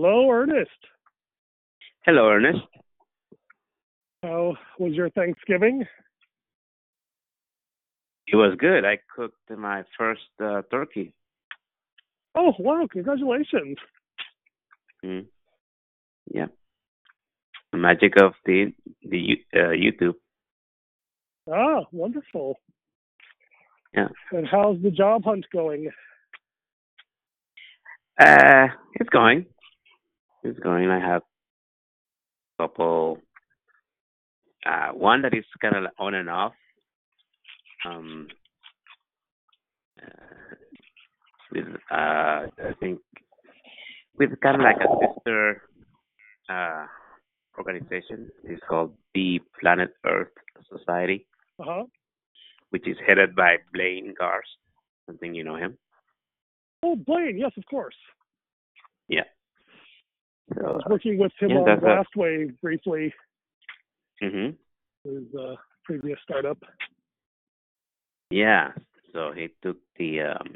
Hello, Ernest. Hello, Ernest. How was your Thanksgiving? It was good. I cooked my first uh, turkey. Oh, wow, congratulations. Mm. Yeah. The magic of the the uh, YouTube. Ah, wonderful. Yeah. And how's the job hunt going? Uh, it's going. It's going. I have a couple. Uh, one that is kind of on and off. Um, uh, with uh, I think with kind of like a sister uh organization. It's called the Planet Earth Society, Uh-huh. which is headed by Blaine Garst. I think you know him. Oh, Blaine, yes, of course. Yeah. I was working with him Yeah, on that's a- Wave briefly, hmm his uh, previous startup. Yeah. So he took the um,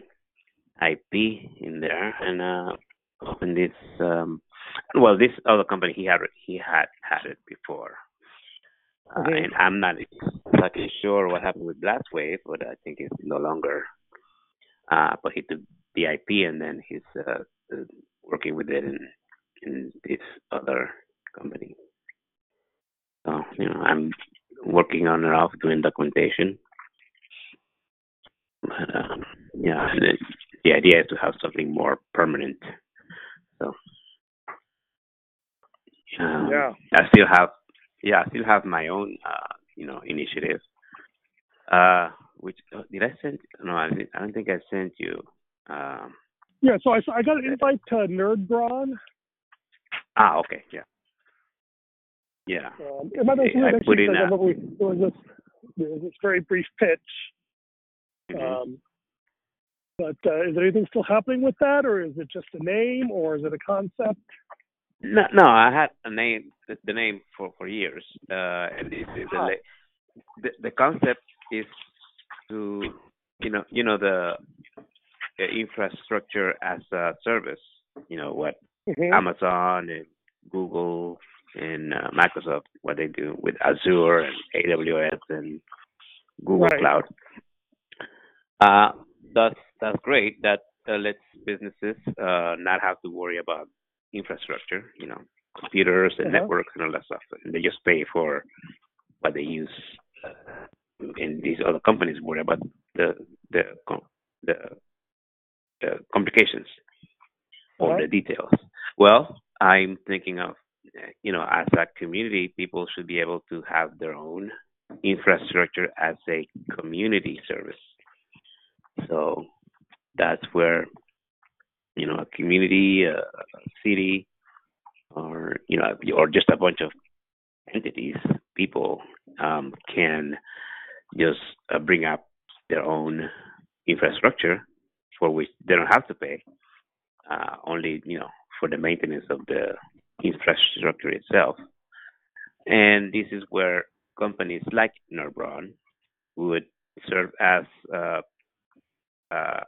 IP in there and uh, opened this. Um, well, this other company he had he had had it before, uh, and I'm not exactly sure what happened with Blast Wave, but I think it's no longer. Uh, but he took the IP and then he's uh, uh, working with it in in this other company. So you know, I'm working on and off doing documentation. But um, yeah, the, the idea is to have something more permanent. So um, yeah. I still have yeah, I still have my own uh, you know initiative. Uh, which uh, did I send? No, I, I don't think I sent you. Um, Yeah, so I, I got an invite to NerdBrawn. Ah, okay, yeah, yeah. Um, it might have Okay, been I put in a- we, there was this there was this very brief pitch. Mhm. Um, but uh, is anything still happening with that, or is it just a name, or is it a concept? No, no, I had a name, the, the name for for years, uh, and it, the, Ah. the the concept is to, you know, you know the, the infrastructure as a service. You know what Mhm. Amazon and Google and uh, Microsoft what they do with Azure and AWS and Google Right. Cloud. Uh, that's that's great. That uh, lets businesses uh, not have to worry about infrastructure, you know, computers and Uh-huh. networks and all that stuff. And they just pay for what they use. Uh, and these other companies worry about the the the, the complications or Uh-huh. the details. Well, I'm thinking of, you know, as a community, people should be able to have their own infrastructure as a community service. So that's where, you know, a community, a a city, or you know, or just a bunch of entities, people um, can just uh, bring up their own infrastructure for which they don't have to pay, uh, only you know for the maintenance of the infrastructure itself. And this is where companies like Nerd Brawn would serve as uh, uh,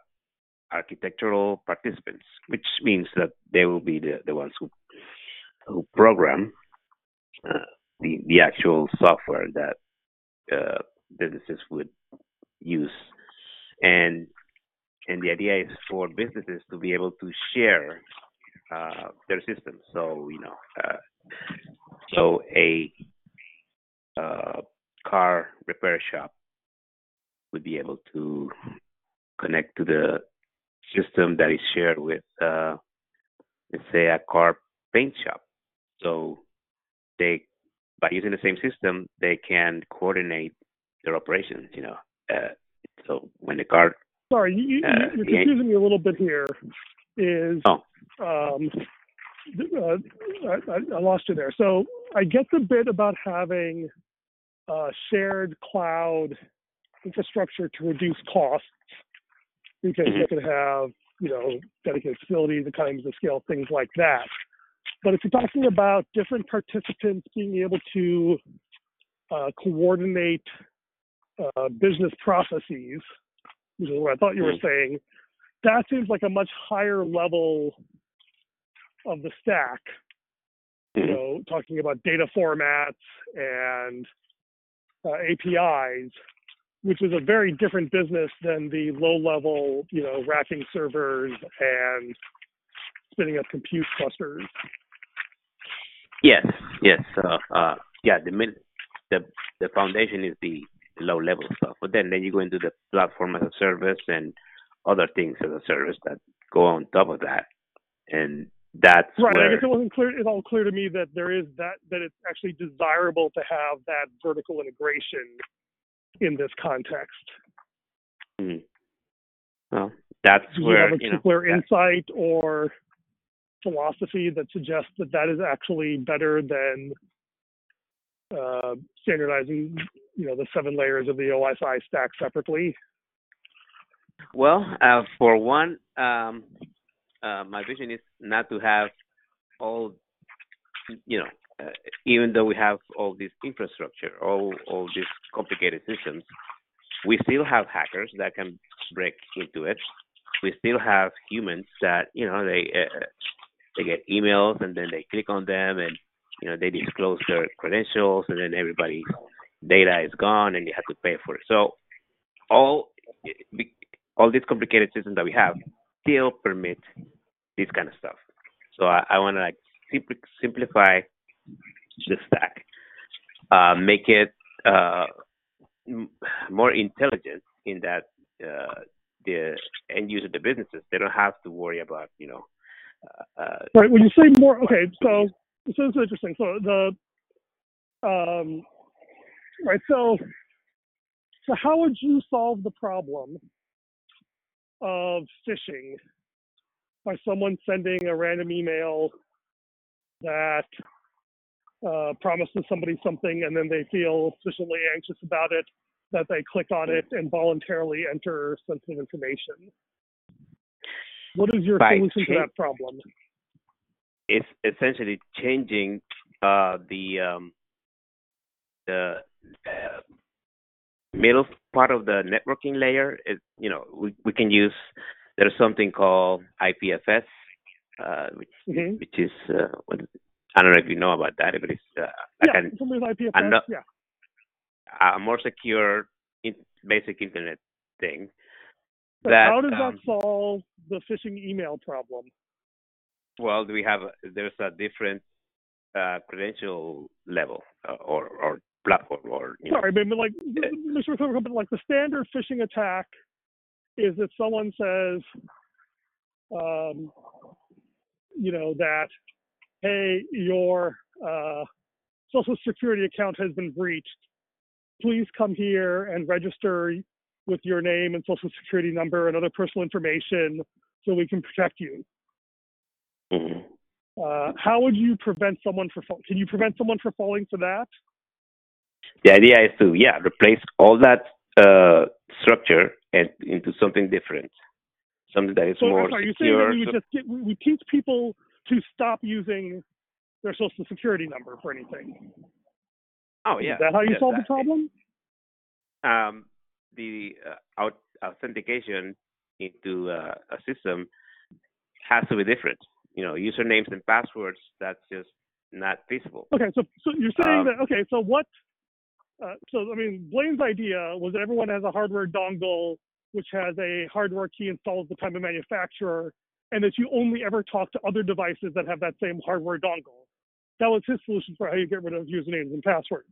architectural participants, which means that they will be the, the ones who who program uh, the the actual software that uh, businesses would use, and and the idea is for businesses to be able to share uh, their systems. So you know, uh, so a uh, car repair shop would be able to connect to the system that is shared with, uh, let's say, a car paint shop. So they, by using the same system, they can coordinate their operations. You know, uh, so when the car, Sorry, you, you, you're the- confusing me a little bit here. Is Oh. um, uh, I, I- lost you there. So I get the bit about having uh, shared cloud infrastructure to reduce costs because Mhm. you could have you know dedicated facilities, economies of scale, things like that. But if you're talking about different participants being able to uh, coordinate uh, business processes, which is what I thought you were Mhm. saying, that seems like a much higher level of the stack. You Mhm. know, talking about data formats and uh, APIs, which is a very different business than the low-level, you know, racking servers and spinning up compute clusters. Yes, yes. Uh, uh, yeah, the min- the the foundation is the low level stuff, but then then you go into the platform as a service and other things as a service that go on top of that, and that's Right. I guess it wasn't clear. It's all clear to me that there is that that it's actually desirable to have that vertical integration in this context. Mhm. well, that's Do you have a you know particular that- insight or philosophy that suggests that that is actually better than uh, standardizing, you know, the seven layers of the OSI stack separately? Well, uh, for one, um, uh, my vision is not to have all, you know, uh, even though we have all this infrastructure, all all these complicated systems, we still have hackers that can break into it. We still have humans that, you know, they uh, they get emails and then they click on them and you know they disclose their credentials and then everybody's data is gone and you have to pay for it. So all all these complicated systems that we have still permit this kind of stuff. So I, I want to like simpli- simplify the stack, uh, make it uh, m- more intelligent in that uh, the end user, the businesses, they don't have to worry about you know. Uh, uh, Right. When you say more, okay, so this is interesting. So the um, right. So so how would you solve the problem of phishing by someone sending a random email that uh, promises somebody something and then they feel sufficiently anxious about it that they click on it and voluntarily enter sensitive information? What is your By solution to that problem? it's essentially changing uh, the um, the uh, middle part of the networking layer. Is you know we, we can use there's something called IPFS, uh, which Mhm. which is uh, what? I don't know if you know about that, but it's uh, like yeah, an, IPFS. I'm yeah. a more secure in, basic internet thing. But that, how does um, that solve the phishing email problem? Well, we have there's a different uh, credential level uh, or or platform or you know Sorry, but like, Mr. Clever Company, like the standard phishing attack is that someone says, um, you know, that, hey, your uh, social security account has been breached. Please come here and register with your name and social security number and other personal information so we can protect you. Mhm. Uh, how would you prevent someone from can you prevent someone from falling for that? The idea is to yeah replace all that uh, structure and into something different, something that is So more are you saying that secure. we so- just get we, teach people to stop using their social security number for anything? oh yeah, Is that how you solve the problem? Um, the uh, out, authentication into uh, a system has to be different. You know, usernames and passwords. That's just not feasible. Okay, so so you're saying Um, that okay, so what? Uh, so I mean, Blaine's idea was that everyone has a hardware dongle which has a hardware key installed at the time of manufacturer, and that you only ever talk to other devices that have that same hardware dongle. That was his solution for how you get rid of usernames and passwords.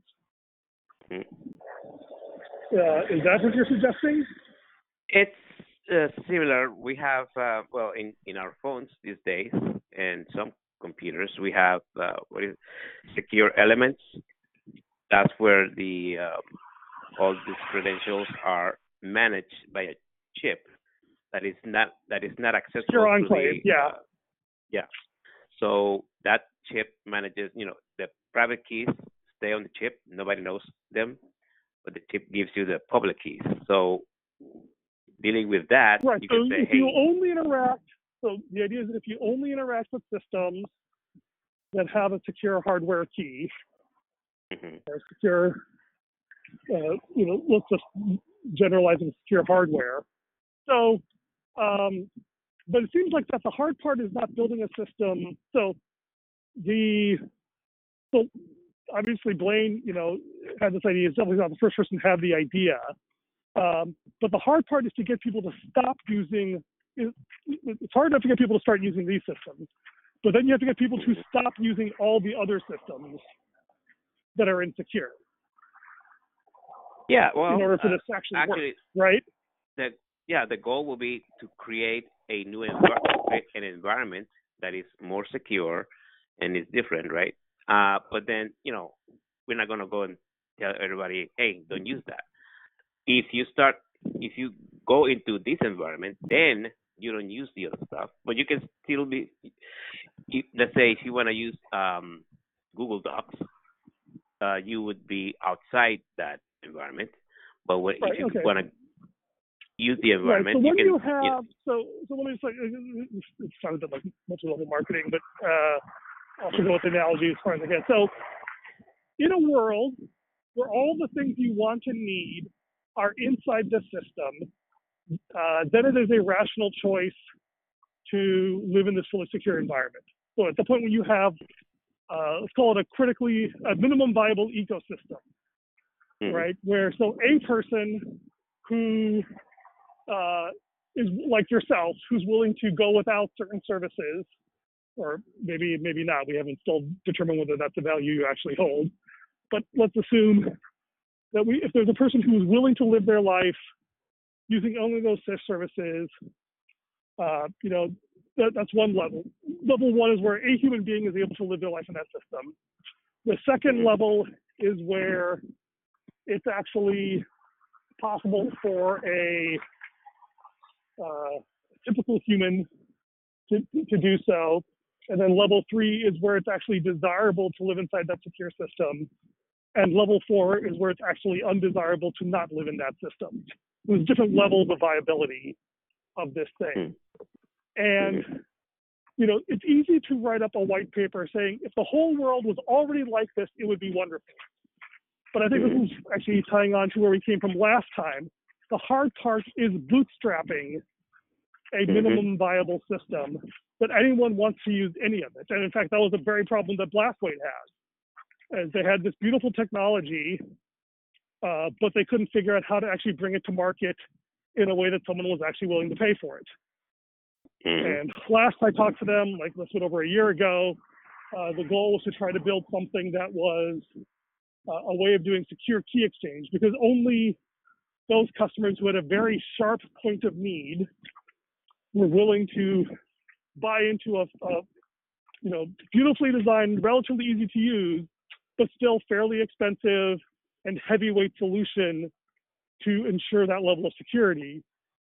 Mhm. Uh, is that what you're suggesting? It's uh, similar. We have uh, well in in our phones these days and some computers we have uh, what is secure elements. That's where the um, all these credentials are managed by a chip that is not that is not accessible. To enclave, the, yeah. uh, yeah. So that chip manages, you know, the private keys stay on the chip. Nobody knows them, but the chip gives you the public keys. So dealing with that, Right. you So say, if hey, you only interact, so the idea is that if you only interact with systems that have a secure hardware key mhm, or secure, uh, you know, let's just generalize as secure hardware. So, um, but it seems like that the hard part is not building a system. So the so obviously Blaine, you know, had this idea. He's definitely not the first person to have the idea. Um, but the hard part is to get people to stop using. It's hard enough to get people to start using these systems, but then you have to get people to stop using all the other systems that are insecure. Yeah, well, in order for uh, this to actually, actually, work, right? The yeah, the goal will be to create a new environment, an environment that is more secure and is different, right? Uh, but then you know we're not gonna go and tell everybody, hey, don't use that. If you start, if you go into this environment, then you don't use the other stuff, but you can still be. If, let's say if you want to use um, Google Docs, uh, you would be outside that environment. But what, right, if you okay. want to use the environment, right. So when you, you, have you know, so so let me just like it sounds a bit like multi-level marketing, but uh, I'll go with the analogy as far as I can. So in a world where all the things you want and need are inside the system, uh, then it is a rational choice to live in this fully secure environment. So at the point when you have, uh, let's call it a critically, a minimum viable ecosystem, mhm. right? Where so a person who uh, is like yourself, who's willing to go without certain services, or maybe maybe not. We haven't still determined whether that's a value you actually hold. But let's assume that we, if there's a person who is willing to live their life using only those services, uh, you know, that, that's one level. Level one is where a human being is able to live their life in that system. The second mm-hmm. level is where it's actually possible for a uh, typical human to, to do so. And then level three is where it's actually desirable to live inside that secure system. And level four is where it's actually undesirable to not live in that system. There's different mm-hmm. levels of viability of this thing. Hmm. And, you know, it's easy to write up a white paper saying if the whole world was already like this, it would be wonderful. But I think this is actually tying on to where we came from last time. The hard part is bootstrapping a Mhm. minimum viable system that anyone wants to use any of it. And in fact, that was a very problem that Blast Wave had. As they had this beautiful technology, uh, but they couldn't figure out how to actually bring it to market in a way that someone was actually willing to pay for it. Mhm. And last I talked to them, like this was over a year ago, uh, the goal was to try to build something that was uh, a way of doing secure key exchange because only those customers who had a very sharp point of need were willing to buy into a, a you know beautifully designed, relatively easy to use, but still fairly expensive and heavyweight solution to ensure that level of security.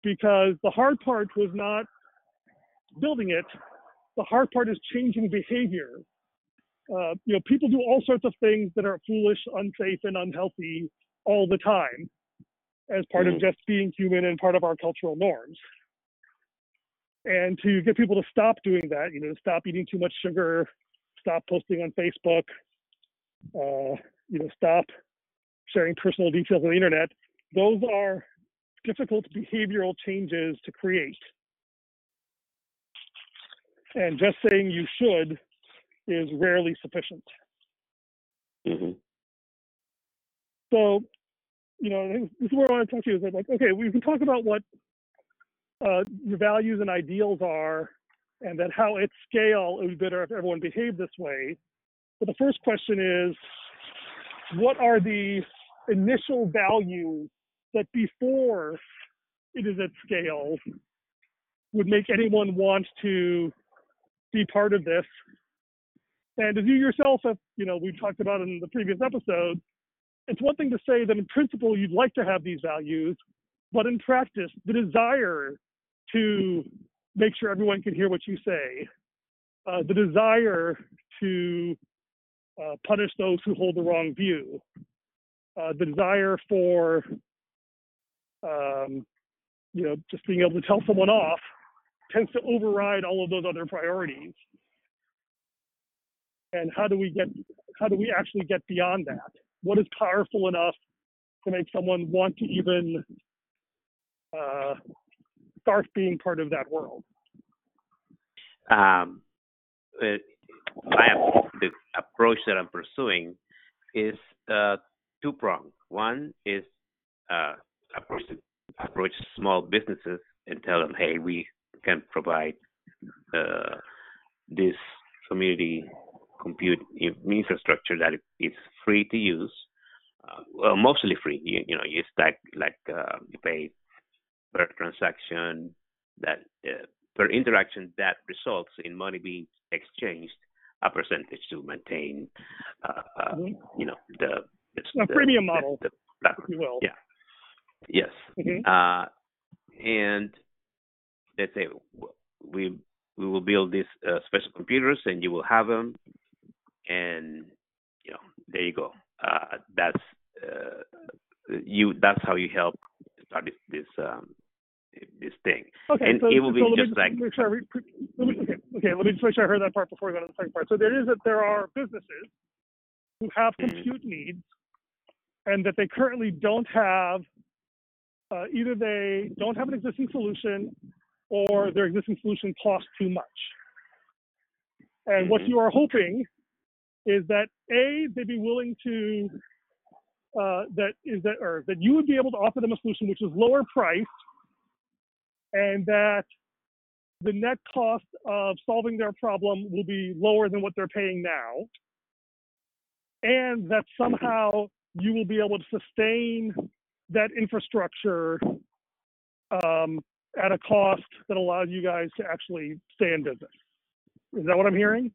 Because the hard part was not building it, the hard part is changing behavior. Uh, you know, people do all sorts of things that are foolish, unsafe, and unhealthy all the time as part Mhm. of just being human and part of our cultural norms. And to get people to stop doing that, you know, stop eating too much sugar, stop posting on Facebook, uh, you know, stop sharing personal details on the internet, those are difficult behavioral changes to create. And just saying you should is rarely sufficient. Mhm. So, you know, this is where I want to talk to you is that like, okay, we can talk about what uh, your values and ideals are, and that how at scale it would be better if everyone behaved this way. But the first question is, what are the initial values that before it is at scale would make anyone want to be part of this? And as you yourself have, you know, we talked about in the previous episode, it's one thing to say that in principle you'd like to have these values, but in practice, the desire to make sure everyone can hear what you say, uh, the desire to uh, punish those who hold the wrong view, uh, the desire for, um, you know, just being able to tell someone off tends to override all of those other priorities. And how do we get, how do we actually get beyond that? What is powerful enough to make someone want to even uh, start being part of that world? Um, my the approach that I'm pursuing is uh, two pronged. One is uh, approach approach small businesses and tell them, hey, we can provide uh, this community compute infrastructure that is free to use. Uh, well, mostly free. You, you know, you stack like uh, you pay per transaction that uh, per interaction that results in money being exchanged a percentage to maintain, uh, uh, mm-hmm. you know, the, the, premium model, the, the if you will. Yeah. Yes. Mm-hmm. Uh, and let's say we we will build these uh, special computers, and you will have them, and you know, there you go. Uh, that's uh, you. That's how you help start this this um, this thing. Okay, and so, it will so be just like. Make sure re- let me, okay, okay, let me just make sure I heard that part before we go to the second part. So there is that there are businesses who have mm-hmm. compute needs, and that they currently don't have. Uh, either they don't have an existing solution, or their existing solution costs too much. And mm-hmm. what you are hoping is that a they'd be willing to uh, that is that or that you would be able to offer them a solution which is lower priced and that the net cost of solving their problem will be lower than what they're paying now, and that somehow you will be able to sustain that infrastructure um, at a cost that allows you guys to actually stay in business. Is that what I'm hearing?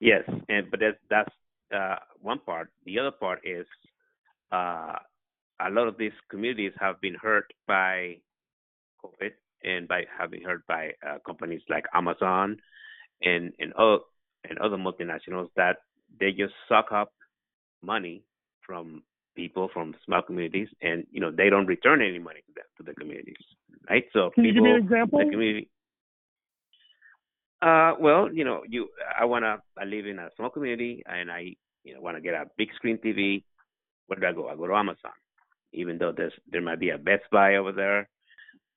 Yes, and but that's that's uh, one part. The other part is uh, a lot of these communities have been hurt by COVID and by having hurt by uh, companies like Amazon and and other and other multinationals that they just suck up money from people from small communities and you know they don't return any money to them to the communities right so can people, you give me an example the community uh well you know you i want to i live in a small community and i you know want to get a big screen tv where do i go i go to amazon even though there's there might be a best buy over there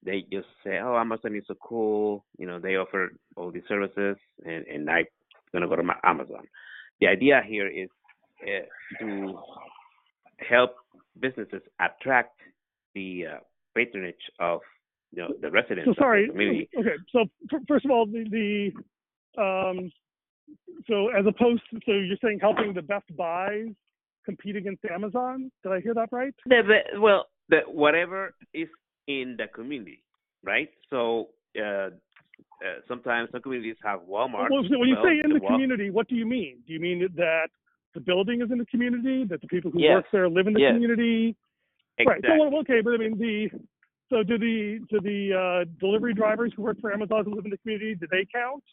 they just say, "Oh, Amazon is so cool. You know, they offer all these services, and and I'm gonna go to my Amazon." The idea here is uh, to help businesses attract the uh, patronage of you know the residents. So sorry. Of the community. Okay. So first of all, the, the um, so as opposed to so you're saying helping the Best Buys compete against Amazon? Did I hear that right? The, the, well, the, whatever is in the community, right? So uh, uh, sometimes some communities have Walmart. Well, when you well, say in the, the community, what do you mean? Do you mean that the building is in the community, that the people who yes. work there live in the yes. community? Exactly. Right. So okay, but I mean the so do the do the uh, delivery drivers who work for Amazon who live in the community do they count,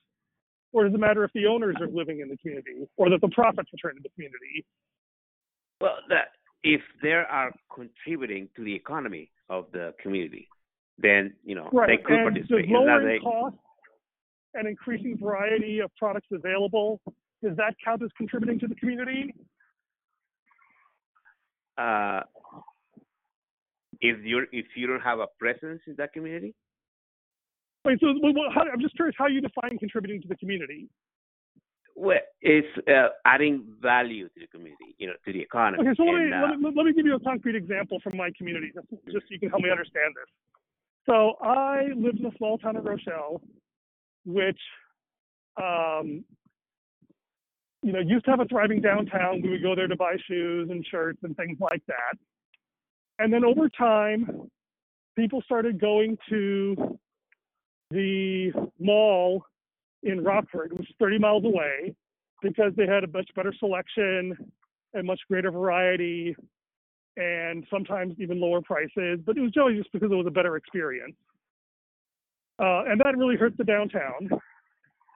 or does it matter if the owners are living in the community or that the profits return to the community? Well, that if they are contributing to the economy of the community, then you know right. they could and participate. Does lowering costs and increasing variety of products available does that count as contributing to the community? Uh, if you if you don't have a presence in that community. Wait, so how, I'm just curious how you define contributing to the community. Well, it's uh, adding value to the community, you know, to the economy. Okay, so let, and, me, uh, let, me, let me give you a concrete example from my community, just, just so you can help me understand this. So I lived in a small town of Rochelle, which, um, you know, used to have a thriving downtown. We would go there to buy shoes and shirts and things like that. And then over time, people started going to the mall in Rockford, which is 30 miles away, because they had a much better selection and much greater variety and sometimes even lower prices. But it was generally just because it was a better experience. Uh, and that really hurt the downtown.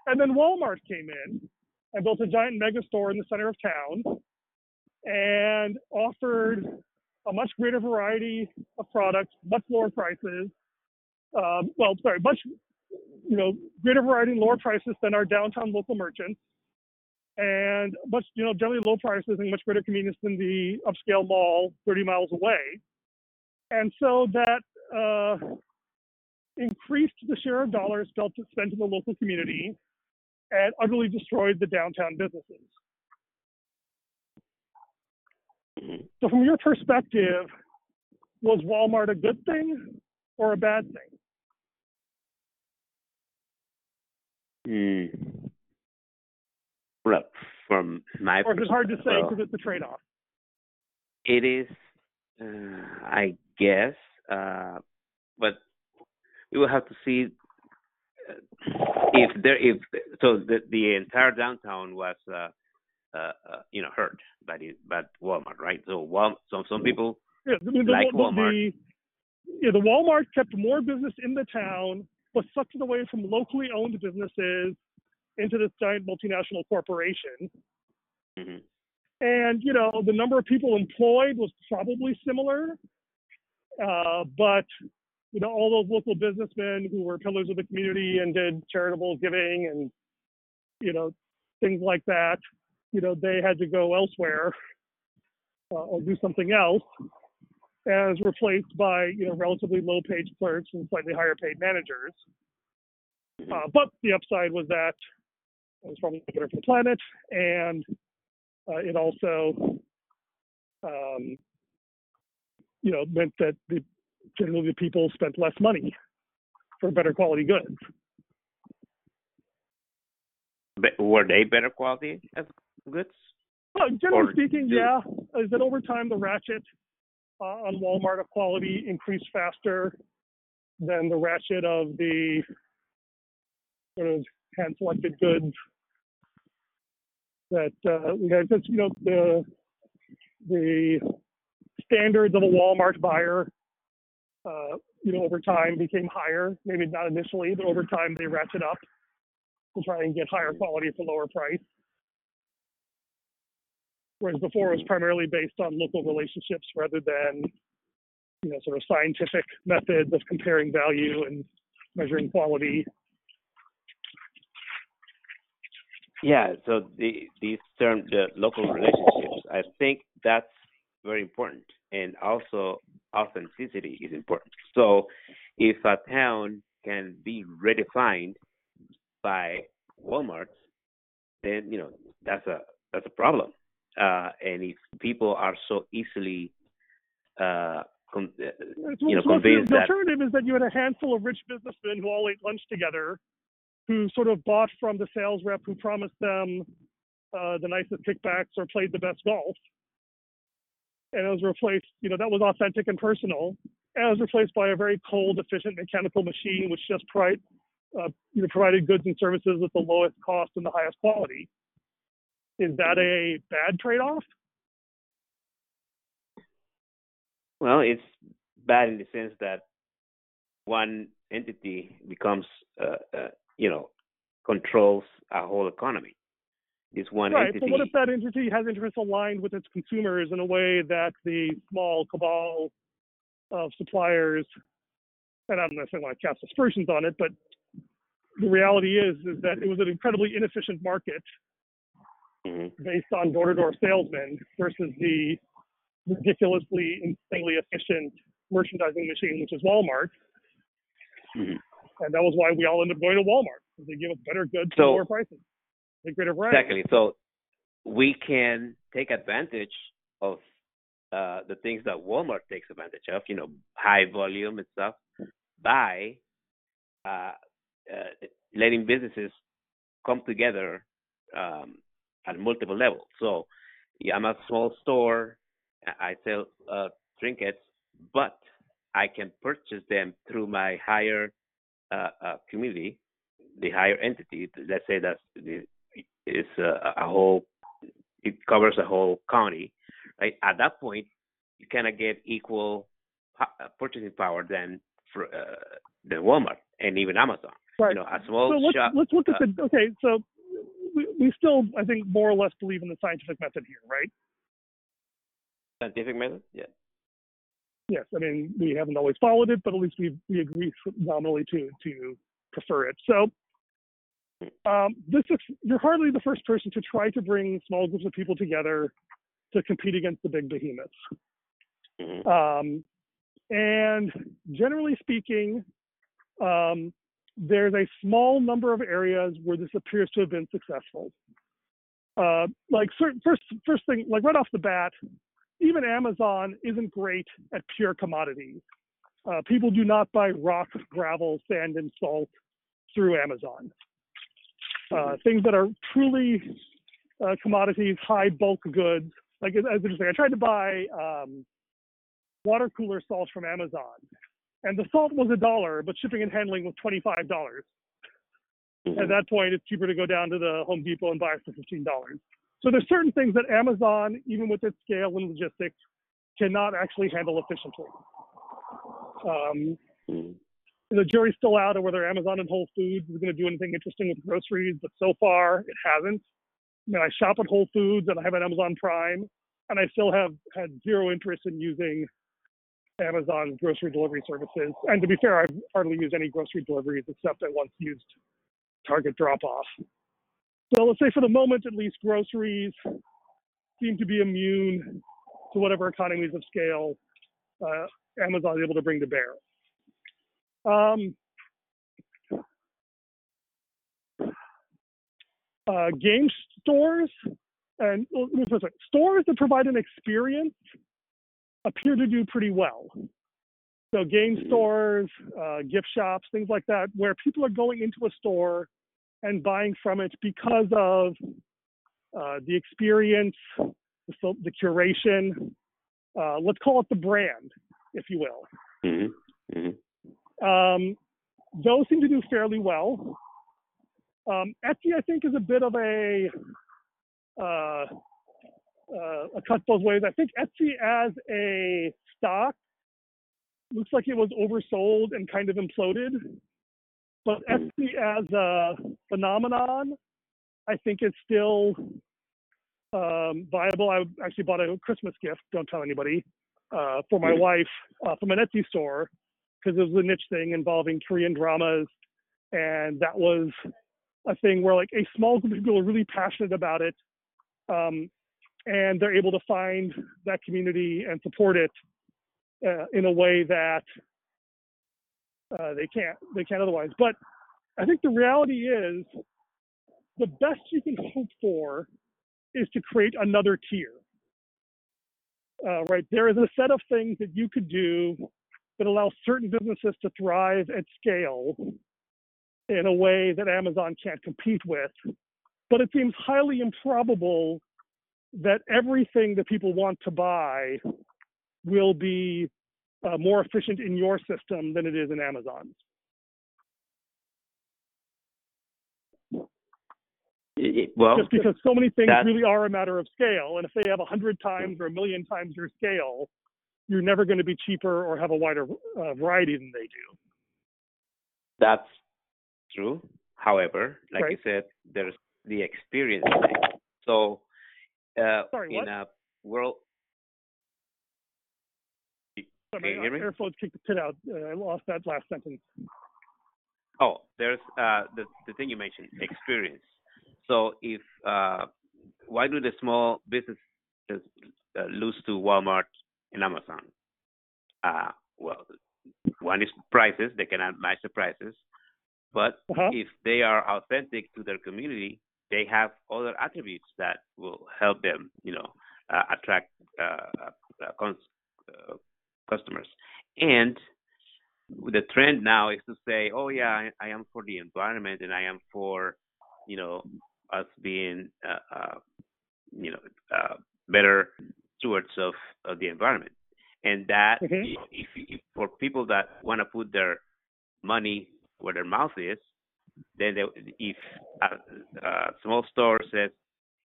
And then Walmart came in and built a giant mega store in the center of town and offered a much greater variety of products, much lower prices. Um, well, sorry, much you know, greater variety and lower prices than our downtown local merchants, and much, you know, generally low prices and much greater convenience than the upscale mall 30 miles away. And so that uh, increased the share of dollars spent in the local community and utterly destroyed the downtown businesses. Mhm. So, from your perspective, was Walmart a good thing or a bad thing? Hmm. Look, from my Or it's hard to say well, because it's a trade off? It is, uh, I guess, uh, but we will have to see if there if so the the entire downtown was uh, uh, uh, you know hurt by the by Walmart, right? So Wal some some people Yeah, I mean, the, Like the, Walmart. The, yeah, the Walmart kept more business in the town, but sucked it away from locally owned businesses into this giant multinational corporation. mhm, And you know, the number of people employed was probably similar, uh, but you know, all those local businessmen who were pillars of the community and did charitable giving and you know things like that, you know, they had to go elsewhere uh, or do something else, as replaced by you know relatively low-paid clerks and slightly higher-paid managers. mhm. Uh, but the upside was that it was probably better for the planet, and uh, it also, um, you know, meant that the, generally the people spent less money for better quality goods. But were they better quality goods? Uh, generally Or speaking, yeah, is that over time the ratchet uh, on Walmart of quality increased faster than the ratchet of the sort of hand selected goods that uh, we had. Because you know the the standards of a Walmart buyer, uh, you know, over time became higher. Maybe not initially, but over time they ratchet up to try and get higher quality for lower price. Whereas before it was primarily based on local relationships rather than, you know, sort of scientific methods of comparing value and measuring quality. Yeah, so the these term the local relationships, I think that's very important, and also authenticity is important. So, if a town can be redefined by Walmart, then you know that's a that's a problem. Uh, and if people are so easily, uh, com- uh, You know, so the- convinced the that- alternative is that you had a handful of rich businessmen who all ate lunch together, who sort of bought from the sales rep who promised them uh, the nicest kickbacks or played the best golf. And it was replaced, you know, that was authentic and personal. And it was replaced by a very cold, efficient mechanical machine, which just uh, you know, provided goods and services at the lowest cost and the highest quality. Is that a bad trade-off? Well, it's bad in the sense that one entity becomes, uh, uh, you know, controls a whole economy. This one right. entity. But what if that entity has interests aligned with its consumers in a way that the small cabal of suppliers, and I don't necessarily want to cast aspersions on it, but the reality is is that it was an incredibly inefficient market Mhm. based on door-to-door salesmen versus the ridiculously insanely efficient merchandising machine, which is Walmart. Mhm. And that was why we all ended up going to Walmart. because They give us better goods for So- lower prices. They. Exactly. So we can take advantage of uh, the things that Walmart takes advantage of, you know, high volume and stuff, by uh, uh, letting businesses come together um, at multiple levels. So yeah, I'm a small store. I I sell uh, trinkets, but I can purchase them through my higher uh, uh, community, the higher entity. Let's say that's the is a, a whole it covers a whole county right? At that point you kind of get equal uh, purchasing power than for uh, than walmart and even amazon. Right. you know a small so let's, shop let's look at uh, the okay so we, we still i think more or less believe in the scientific method here right? Scientific method? Yeah. Yes i mean we haven't always followed it but at least we we agree nominally to to prefer it. So um, this is you're hardly the first person to try to bring small groups of people together to compete against the big behemoths Mhm. um, and generally speaking um, there's a small number of areas where this appears to have been successful. Uh, like certain, first, first thing, like right off the bat, even Amazon isn't great at pure commodities. Uh, people do not buy rock, gravel, sand, and salt through Amazon. Uh, things that are truly uh, commodities, high bulk goods. Like as interesting, I tried to buy um, water cooler salt from Amazon, and the salt was a dollar, but shipping and handling was twenty five dollars. Mm-hmm. At that point, it's cheaper to go down to the Home Depot and buy it for fifteen dollars. So there's certain things that Amazon, even with its scale and logistics, cannot actually handle efficiently. Um, mm-hmm. The jury's still out on whether Amazon and Whole Foods is going to do anything interesting with groceries, but so far it hasn't. I mean, I shop at Whole Foods and I have an Amazon Prime, and I still have had zero interest in using Amazon grocery delivery services. And to be fair, I've hardly used any grocery deliveries except I once used Target drop off. So let's say for the moment, at least, groceries seem to be immune to whatever economies of scale uh, Amazon is able to bring to bear. Um, uh, game stores and well, stores that provide an experience appear to do pretty well. So game stores, uh, gift shops, things like that, where people are going into a store and buying from it because of uh, the experience, the, the curation. Uh, let's call it the brand, if you will. Mm-hmm. Mm-hmm. Um, those seem to do fairly well. Um, Etsy, I think, is a bit of a uh, uh, a cut both ways. I think Etsy as a stock looks like it was oversold and kind of imploded. But Etsy as a phenomenon, I think it's still um, viable. I actually bought a Christmas gift, don't tell anybody, uh, for my wife uh, from an Etsy store because it was a niche thing involving Korean dramas. And that was a thing where like a small group of people are really passionate about it. Um, and they're able to find that community and support it uh, in a way that uh, they can't they can't otherwise. But I think the reality is the best you can hope for is to create another tier. Uh, right there is a set of things that you could do that allow certain businesses to thrive at scale in a way that Amazon can't compete with. But it seems highly improbable that everything that people want to buy will be uh, more efficient in your system than it is in Amazon's. well, just because so many things really are a matter of scale, and if they have a hundred times or a million times your scale, you're never going to be cheaper or have a wider uh, variety than they do. That's true. However, like right. you said, there's the experience thing. So, uh, Sorry, in a world. Sorry, Can me? Airflows kicked the pit out. Uh, I lost that last sentence. Oh, there's uh, the the thing you mentioned, experience. So if uh, why do the small businesses uh, lose to Walmart and Amazon? Uh, well, one is prices; they cannot match the prices. But uh-huh. if they are authentic to their community, they have other attributes that will help them, you know, uh, attract uh, uh, cons- uh, customers. And the trend now is to say, oh yeah, I, I, am for the environment and I am for, you know, us being, uh, uh, you know, better stewards of, of the environment. And that, mm-hmm. if, if, for people that want to put their money where their mouth is, then they, if a, a small store says,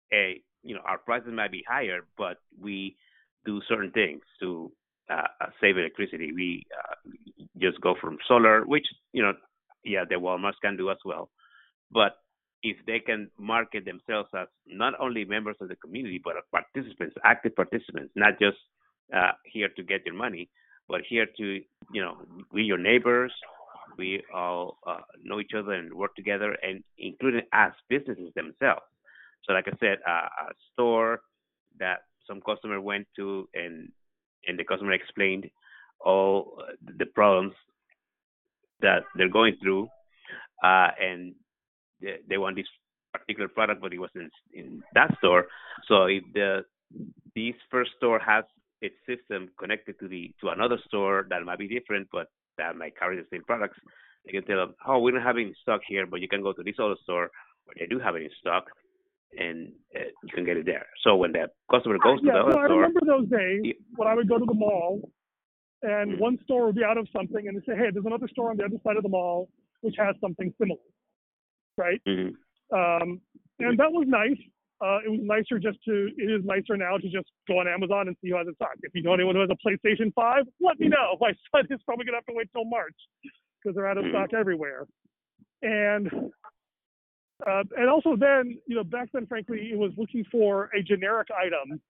"Hey, you know, our prices might be higher, but we do certain things to uh, uh save electricity. We uh, just go from solar, which you know, yeah, the Walmarts can do as well. But if they can market themselves as not only members of the community but participants, active participants, not just uh, here to get your money, but here to you know, we your neighbors, we all uh, know each other and work together, and including as businesses themselves. So, like I said, uh, a store that some customer went to and and the customer explained all the problems that they're going through, uh, and they, they want this particular product, but it wasn't in that store. So if the this first store has its system connected to the to another store that might be different, but that might carry the same products, they can tell them, "Oh, we don't have any stock here, but you can go to this other store where they do have any stock, and uh, you can get it there." So when the customer goes yeah, to the other I store, I remember those days Yeah. when I would go to the mall and Mhm. one store would be out of something and they say, hey, there's another store on the other side of the mall which has something similar, right? Mhm. Um, and that was nice. Uh, it was nicer just to, it is nicer now to just go on Amazon and see who has it stock. If you know anyone who has a PlayStation 5, let me know. My son is probably going to have to wait till March because they're out of Mhm. stock everywhere. And uh, and also then, you know, back then, frankly, it was looking for a generic item.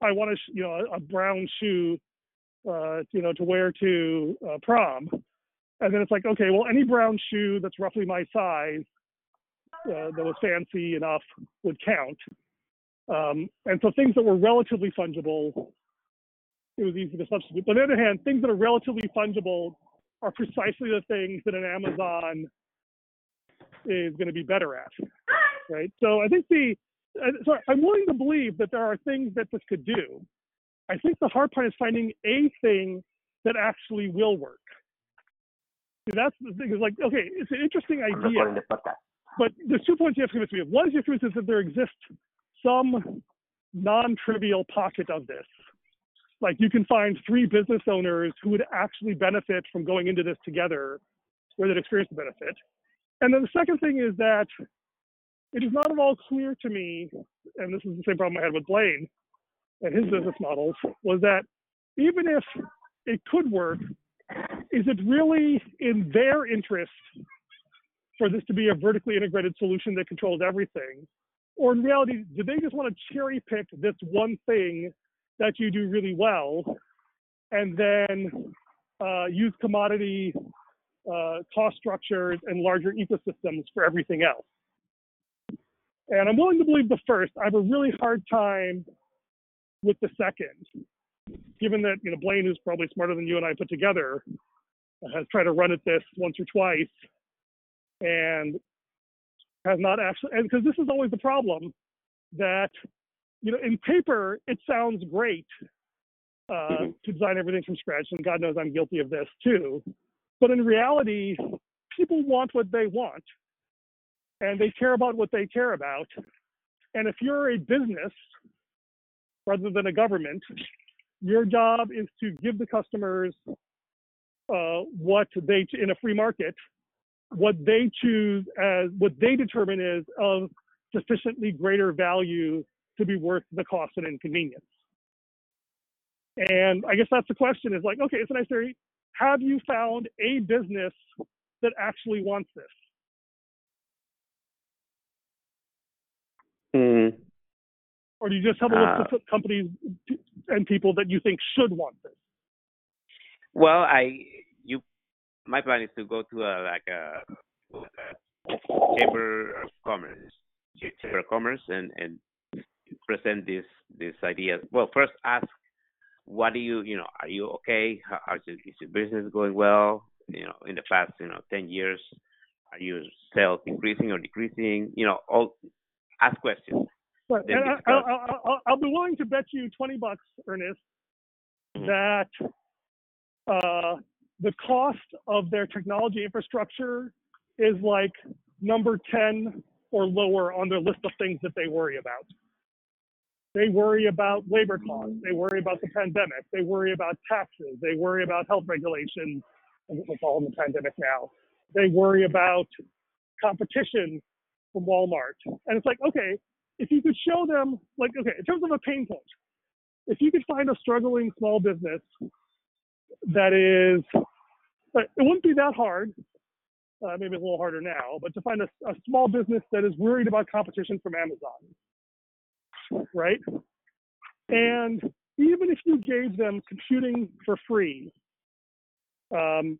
I want a, sh- you know, a, a brown shoe, uh, you know, to wear to uh, prom. And then it's like, okay, well, any brown shoe that's roughly my size uh, that was fancy enough would count. Um, and so things that were relatively fungible, it was easy to substitute. But on the other hand, things that are relatively fungible are precisely the things that an Amazon is going to be better at, right? So I think the, so I'm willing to believe that there are things that this could do. I think the hard part is finding a thing that actually will work. See, that's the thing. Is like, okay, it's an interesting idea recording the podcast. But there's two points you have to convince me of. One is you have to convince that there exists some non-trivial pocket of this. Like you can find three business owners who would actually benefit from going into this together, where they'd experience the benefit. And then the second thing is that it is not at all clear to me, and this is the same problem I had with Blaine and his business models, was that even if it could work, is it really in their interest for this to be a vertically integrated solution that controls everything? Or in reality, do they just want to cherry pick this one thing that you do really well and then uh, use commodity uh, cost structures and larger ecosystems for everything else? And I'm willing to believe the first. I have a really hard time with the second, given that you know Blaine, who's probably smarter than you and I put together, has tried to run at this once or twice and has not actually and because this is always the problem that you know in paper it sounds great uh, Mhm. to design everything from scratch and god knows i'm guilty of this too but in reality people want what they want and they care about what they care about and if you're a business rather than a government your job is to give the customers uh, what they in a free market what they choose as what they determine is of sufficiently greater value to be worth the cost and inconvenience. And I guess that's the question is like, okay, it's a nice theory. Have you found a business that actually wants this? Mm, Or do you just have a list of companies and people that you think should want this? well, I my plan is to go to a like a, a chamber of commerce, chamber of commerce, and and present this this idea. Well, first ask, what do you you know? Are you okay? How, how's your, is your business going well? You know, in the past you know ten years, are your sales increasing or decreasing? You know, all ask questions. Then and I. I, I, I'll, I'll be willing to bet you 20 bucks, Ernest, Mhm. that uh, the cost of their technology infrastructure is like number 10 or lower on their list of things that they worry about. They worry about labor costs. They worry about the pandemic. They worry about taxes. They worry about health regulations. It's all in the pandemic now. They worry about competition from Walmart. And it's like, okay, if you could show them, like, okay, in terms of a pain point, if you could find a struggling small business that is, it wouldn't be that hard. Uh, maybe a little harder now, but to find a, a small business that is worried about competition from Amazon, right? And even if you gave them computing for free, um,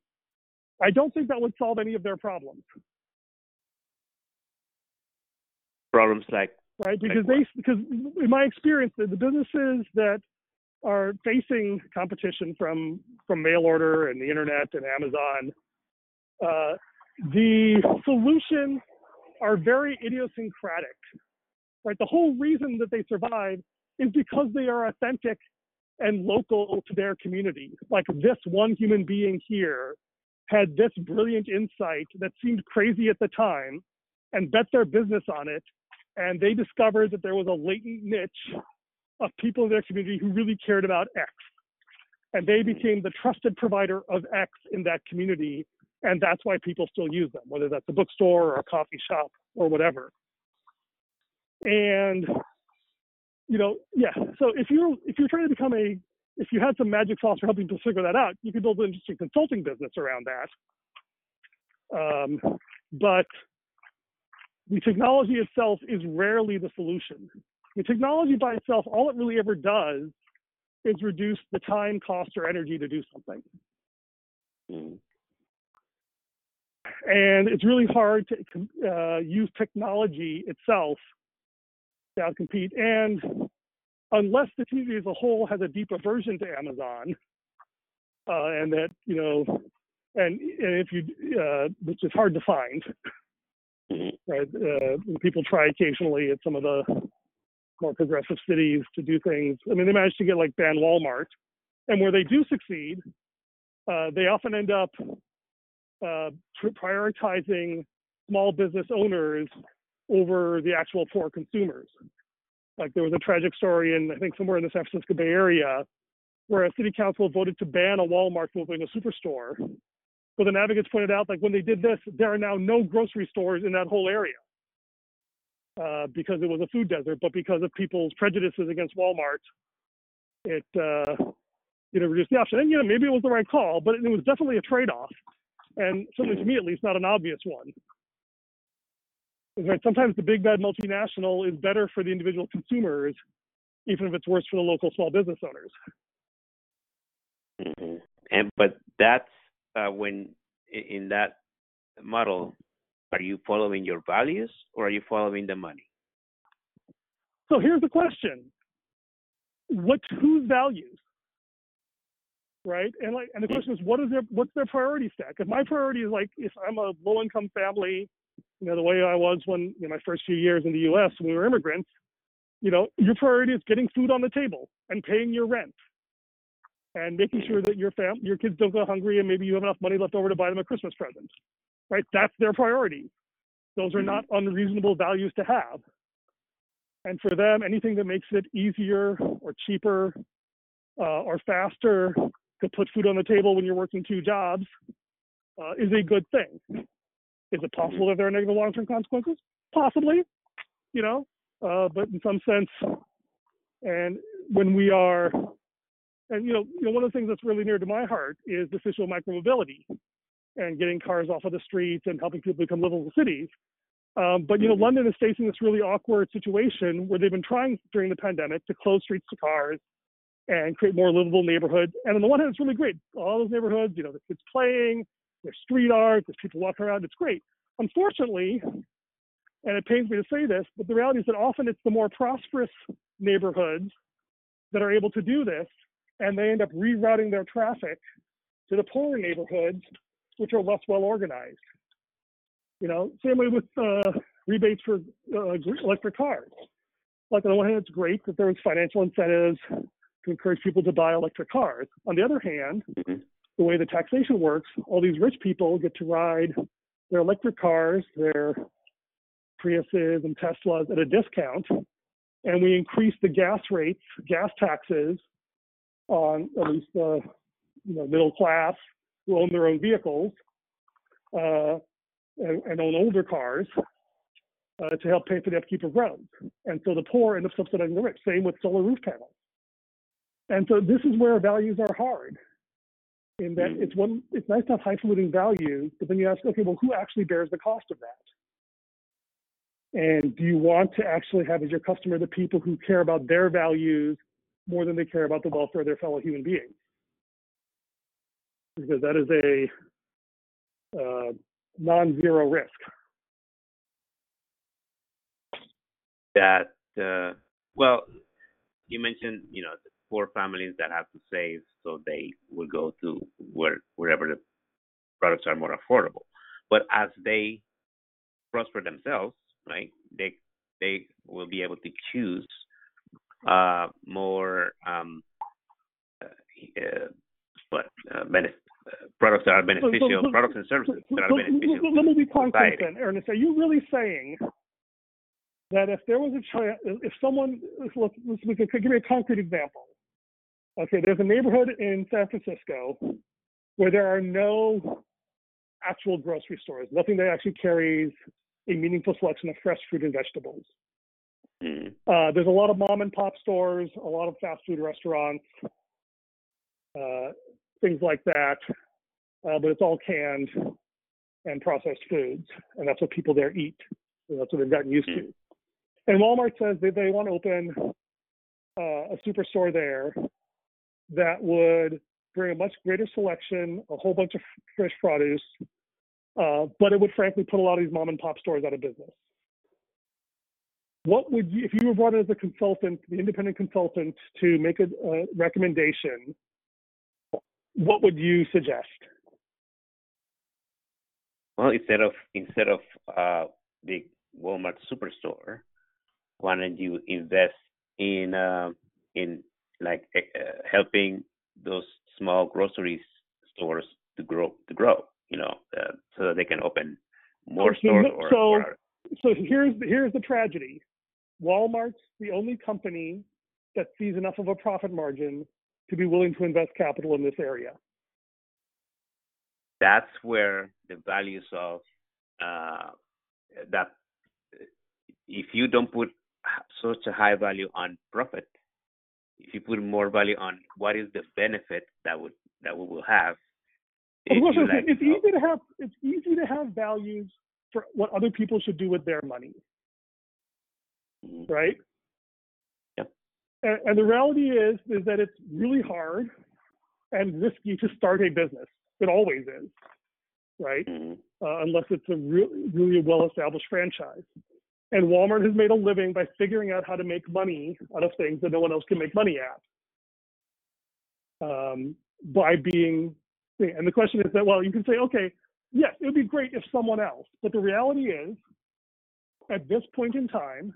I don't think that would solve any of their problems. Problems like right? Like Because they, because in my experience, the, the businesses that are facing competition from from mail order and the internet and Amazon, Uh, the solutions are very idiosyncratic, right? The whole reason that they survive is because they are authentic and local to their community. Like this one human being here had this brilliant insight that seemed crazy at the time and bet their business on it. And they discovered that there was a latent niche of people in their community who really cared about X. And they became the trusted provider of X in that community. And that's why people still use them, whether that's a bookstore or a coffee shop or whatever. And you know, yeah. So if you're if you're trying to become a if you had some magic sauce for helping people figure that out, you could build an interesting consulting business around that. Um, but the technology itself is rarely the solution. The technology by itself, all it really ever does is reduce the time, cost, or energy to do something. Mm. And it's really hard to uh, use technology itself to outcompete. And unless the community as a whole has a deep aversion to Amazon, uh, and that you know, and, and if you, uh, which is hard to find, mm-hmm. right? Uh, people try occasionally at some of the more progressive cities to do things. I mean, they managed to get like ban Walmart, and where they do succeed, uh, they often end up uh, prioritizing small business owners over the actual poor consumers. Like there was a tragic story in I think somewhere in the San Francisco Bay Area where a city council voted to ban a Walmart from opening a superstore. But the advocates pointed out like when they did this, there are now no grocery stores in that whole area. Uh, because it was a food desert, but because of people's prejudices against Walmart, it uh, you know reduced the option. And you know maybe it was the right call, but it was definitely a trade-off, and certainly to me at least not an obvious one right. Sometimes the big bad multinational is better for the individual consumers, even if it's worse for the local small business owners. Mm-hmm. And but that's uh, when in that model, are you following your values or are you following the money? So here's the question: What whose values? Right, and like, and the question is, what is their what's their priority stack? If my priority is like, if I'm a low income family you know, the way I was when, you know, my first few years in the US when we were immigrants, you know, your priority is getting food on the table and paying your rent and making sure that your fam your kids don't go hungry and maybe you have enough money left over to buy them a Christmas present. Right? That's their priority. Those are mm-hmm. not unreasonable values to have. And for them, anything that makes it easier or cheaper uh, or faster to put food on the table when you're working two jobs uh, is a good thing. Is it possible that there are negative long-term consequences? Possibly, you know, uh, but in some sense, and when we are, and you know, you know, one of the things that's really near to my heart is this issue of micromobility and getting cars off of the streets and helping people become livable cities. Um, but you know, London is facing this really awkward situation where they've been trying during the pandemic to close streets to cars and create more livable neighborhoods. And on the one hand, it's really great. All those neighborhoods, you know, the kids playing, there's street art, there's people walking around, it's great. Unfortunately, and it pains me to say this, but the reality is that often it's the more prosperous neighborhoods that are able to do this, and they end up rerouting their traffic to the poorer neighborhoods, which are less well organized. You know, same way with uh, rebates for uh, electric cars. Like on the one hand, it's great that there's financial incentives to encourage people to buy electric cars. On the other hand, mm-hmm the way the taxation works, all these rich people get to ride their electric cars, their Priuses and Teslas at a discount, and we increase the gas rates, gas taxes on at least the you know, middle class who own their own vehicles uh, and, and, own older cars uh, to help pay for the upkeep of roads. And so the poor end up subsidizing the rich. Same with solar roof panels. And so this is where values are hard in that mm-hmm. it's one it's nice to have highfalutin values, but then you ask, okay, well, who actually bears the cost of that? And do you want to actually have as your customer the people who care about their values more than they care about the welfare of their fellow human beings? Because that is a uh, non-zero risk. That uh, well, you mentioned you know poor families that have to save, so they will go to where wherever the products are more affordable. But as they prosper themselves, right, they they will be able to choose uh, more um, uh, uh but uh, benefit, products that are beneficial, products and services that are beneficial. Let me be concrete then, Ernest. Are you really saying that if there was a child, if someone, look, we could give me a concrete example. Okay, there's a neighborhood in San Francisco where there are no actual grocery stores, nothing that actually carries a meaningful selection of fresh fruit and vegetables. Mm. Uh, there's a lot of mom and pop stores, a lot of fast food restaurants, uh, things like that, uh, but it's all canned and processed foods, and that's what people there eat. And that's what they've gotten used to. And Walmart says that they want to open uh, a superstore there that would bring a much greater selection, a whole bunch of fresh produce, uh, but it would frankly put a lot of these mom and pop stores out of business. What would you, if you were brought in as a consultant, the independent consultant, to make a, a recommendation? What would you suggest? Well, instead of instead of uh, the Walmart superstore, why don't you invest in uh, in like uh, helping those small grocery stores to grow to grow you know uh, so that they can open more okay, stores or, so or, so here's here's the tragedy walmart's the only company that sees enough of a profit margin to be willing to invest capital in this area that's where the values of uh, that if you don't put such a high value on profit if you put more value on what is the benefit that would that we will have. Of course, it's, like, it's easy to have it's easy to have values for what other people should do with their money, mm-hmm. right? And, and the reality is is that it's really hard and risky to start a business. It always is, right? Mm-hmm. Uh, unless it's a really really well established franchise. And Walmart has made a living by figuring out how to make money out of things that no one else can make money at. Um, by being, and the question is that, well, you can say, okay, yes, it would be great if someone else, but the reality is, at this point in time,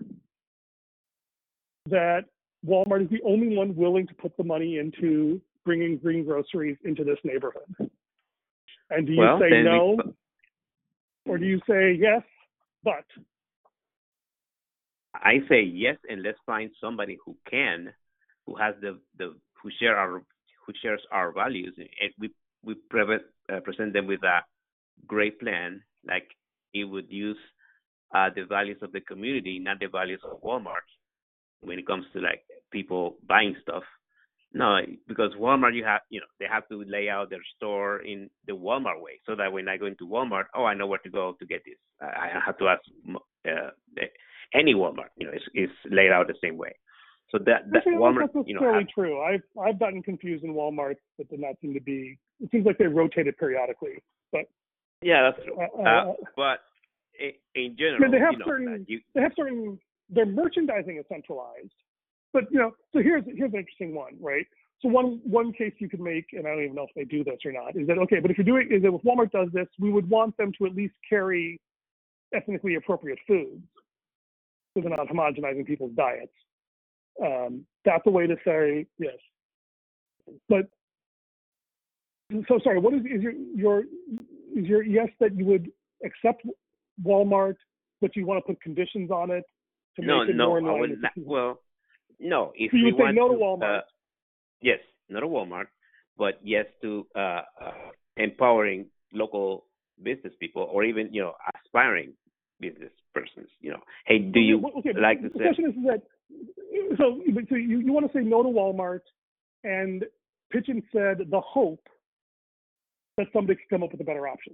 that Walmart is the only one willing to put the money into bringing green groceries into this neighborhood. And do you well, say no, we... or do you say yes, but I say yes, and let's find somebody who can, who has the the who share our who shares our values, and we we uh, present them with a great plan, like it would use uh, the values of the community, not the values of Walmart, when it comes to like people buying stuff. No, because Walmart, you have you know they have to lay out their store in the Walmart way, so that when I go into Walmart, oh, I know where to go to get this. I, have to ask uh, any Walmart, you know, is, is laid out the same way. So that, that Walmart, that's you know, fairly true. I've I've gotten confused in Walmart that did not seem to be. It seems like they rotated periodically, but yeah, that's true. Uh, uh, uh but in, in general, they have you know, certain you, they have certain their merchandising is centralized. But you know, so here's here's an interesting one, right? So one one case you could make, and I don't even know if they do this or not, is that okay? But if you're doing is that if Walmart does this, we would want them to at least carry ethnically appropriate foods so they're not homogenizing people's diets. Um, that's a way to say yes. But so sorry, what is, is your your is your yes that you would accept Walmart, but you want to put conditions on it to no, make it no, more in line? With not, well, no. If so you we would want say no to, to Walmart. Uh, yes, not a Walmart, but yes to uh, uh, empowering local business people or even you know aspiring business persons. You know, hey, do you okay, like to the question is that so, so you, you want to say no to Walmart, and Pitchen said the hope that somebody could come up with a better option.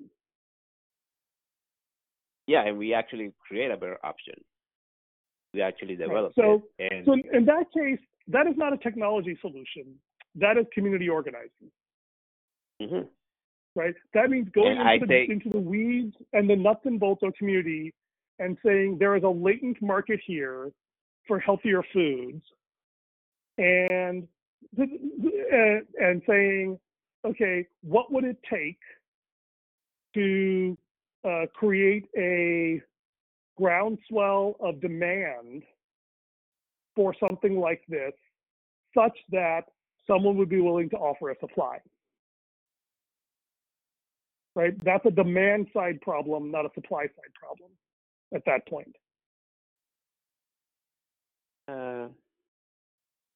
Yeah, and we actually create a better option. We actually develop right. so. And... So in that case, that is not a technology solution. That is community organizing. Mm-hmm right? That means going into the, into the weeds and the nuts and bolts of community and saying there is a latent market here for healthier foods and and saying okay what would it take to uh, create a groundswell of demand for something like this, such that someone would be willing to offer a supply. Right? That's a demand side problem, not a supply side problem at that point. Uh,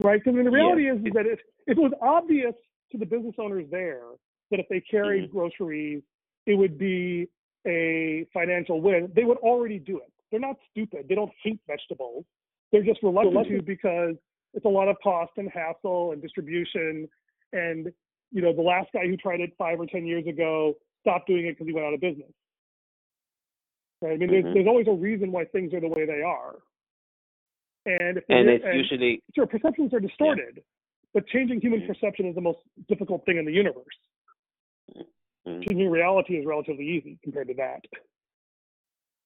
Right? Because the reality Yeah. is, is that if, if it was obvious to the business owners there that if they carried Mhm. groceries, it would be a financial win, they would already do it. They're not stupid. They don't hate vegetables. They're just reluctant to because it's a lot of cost and hassle and distribution. And, you know, the last guy who tried it five or 10 years ago stopped doing it because he went out of business. Right? I mean, Mhm. there's, there's always a reason why things are the way they are. And if and it's usually sure perceptions are distorted but changing human Mhm. perception is the most difficult thing in the universe mm, changing reality is relatively easy compared to that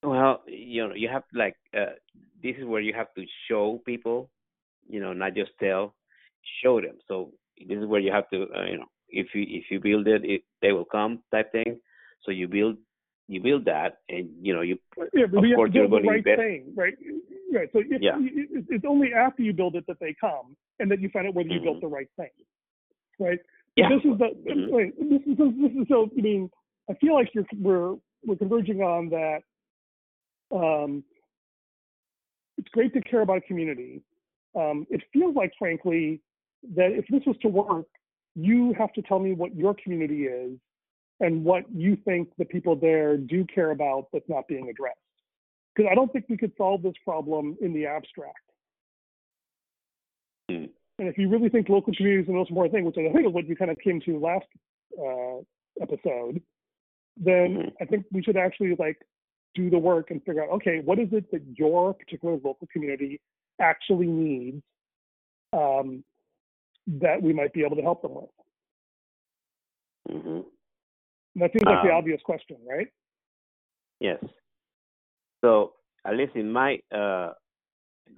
well, you know, you have like uh, this is where you have to show people, you know, not just tell, show them. So this is where you have to, uh, you know, if you if you build it, it they will come type thing. So you build you build that, and you know you yeah but Of have course to build the right invest- thing right right so if, Yeah. it- it's only after you build it that they come and that you find out whether you built Mhm. the right thing right yeah. this is the Mhm. wait, this is this is so i mean i feel like you're we're we're converging on that um it's great to care about a community um it feels like frankly that if this was to work you have to tell me what your community is and what you think the people there do care about that's not being addressed because i don't think we could solve this problem in the abstract Mm. and if you really think local community is the most important thing, which I think is what you kind of came to last uh, episode, then Mhm. I think we should actually like do the work and figure out, okay, what is it that your particular local community actually needs um, that we might be able to help them with? hmm that seems like the Um, obvious question, right? Yes. So at least in my uh,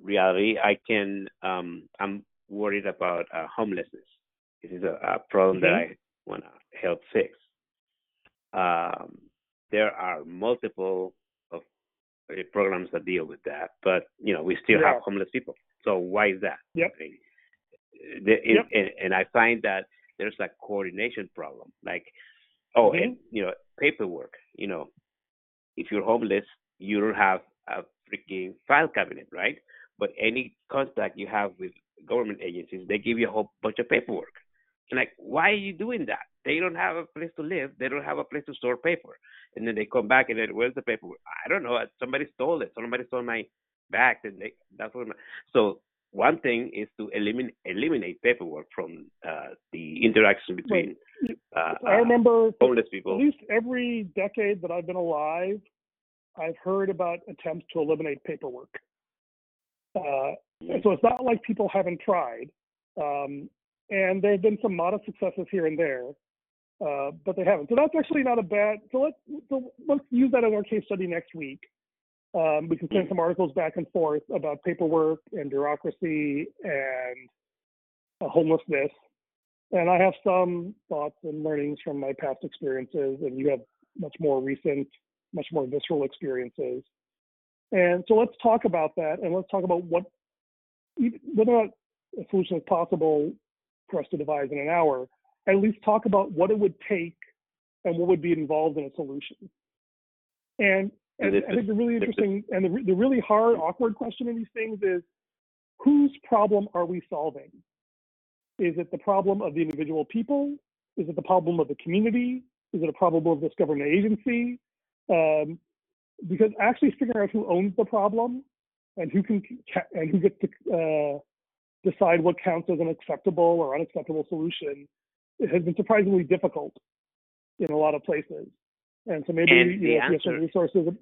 reality, I can. Um, I'm worried about uh, homelessness. This is a, a problem that I want to help fix. Um, there are multiple programs that deal with that, but you know we still Yeah. have homeless people. So why is that? Yep. I mean, the, Yep. and, and I find that there's a coordination problem. Like, oh, Mhm. and you know, paperwork. You know, if you're homeless, you don't have a freaking file cabinet, right? But any contact you have with government agencies, they give you a whole bunch of paperwork. And like, why are you doing that? They don't have a place to live. They don't have a place to store paper. And then they come back and then, where's the paper? I don't know. Somebody stole it. Somebody stole my bag. And they, that's what. My, so one thing is to eliminate eliminate paperwork from uh, the interaction between uh, I remember homeless at least every decade that I've been alive, I've heard about attempts to eliminate paperwork. Uh, so it's not like people haven't tried. Um, and there have been some modest successes here and there, uh, but they haven't. So that's actually not a bad. So let's so let's use that as our case study next week. Um, we can send some articles back and forth about paperwork and bureaucracy and uh, homelessness. And I have some thoughts and learnings from my past experiences, and you have much more recent, much more visceral experiences. And so let's talk about that, and let's talk about what whether or not a solution is possible for us to devise in an hour. At least talk about what it would take and what would be involved in a solution. And, And I think the really interesting and the, the really hard, awkward question in these things is whose problem are we solving? Is it the problem of the individual people? Is it the problem of the community? Is it a problem of this government agency? Um, because actually figuring out who owns the problem and who can and who gets to uh, decide what counts as an acceptable or unacceptable solution it has been surprisingly difficult in a lot of places. And so maybe And you the know, if you have answer- resources.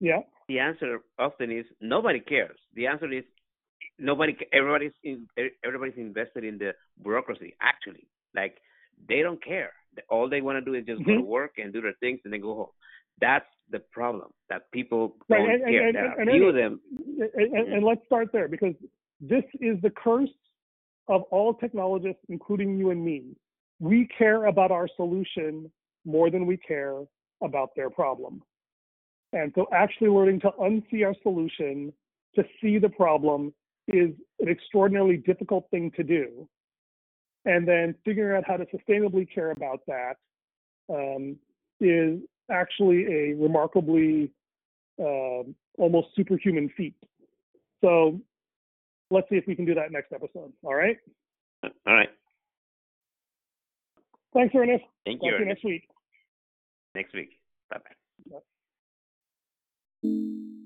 Yeah. the answer often is nobody cares. The answer is nobody. Everybody's in, everybody's invested in the bureaucracy. Actually, like they don't care. All they want to do is just go to Mhm. work and do their things and then go home. That's the problem. That people Right, don't and- and- care. and- and- and- of them. and, and, and let's start there because this is the curse of all technologists, including you and me. We care about our solution more than we care about their problem. And so actually learning to unsee our solution, to see the problem is an extraordinarily difficult thing to do. And then figuring out how to sustainably care about that um, is actually a remarkably uh, almost superhuman feat. So let's see if we can do that next episode. All right. All right. Thanks, Ernest. Thank Talk you. you next week. Next week. Bye bye.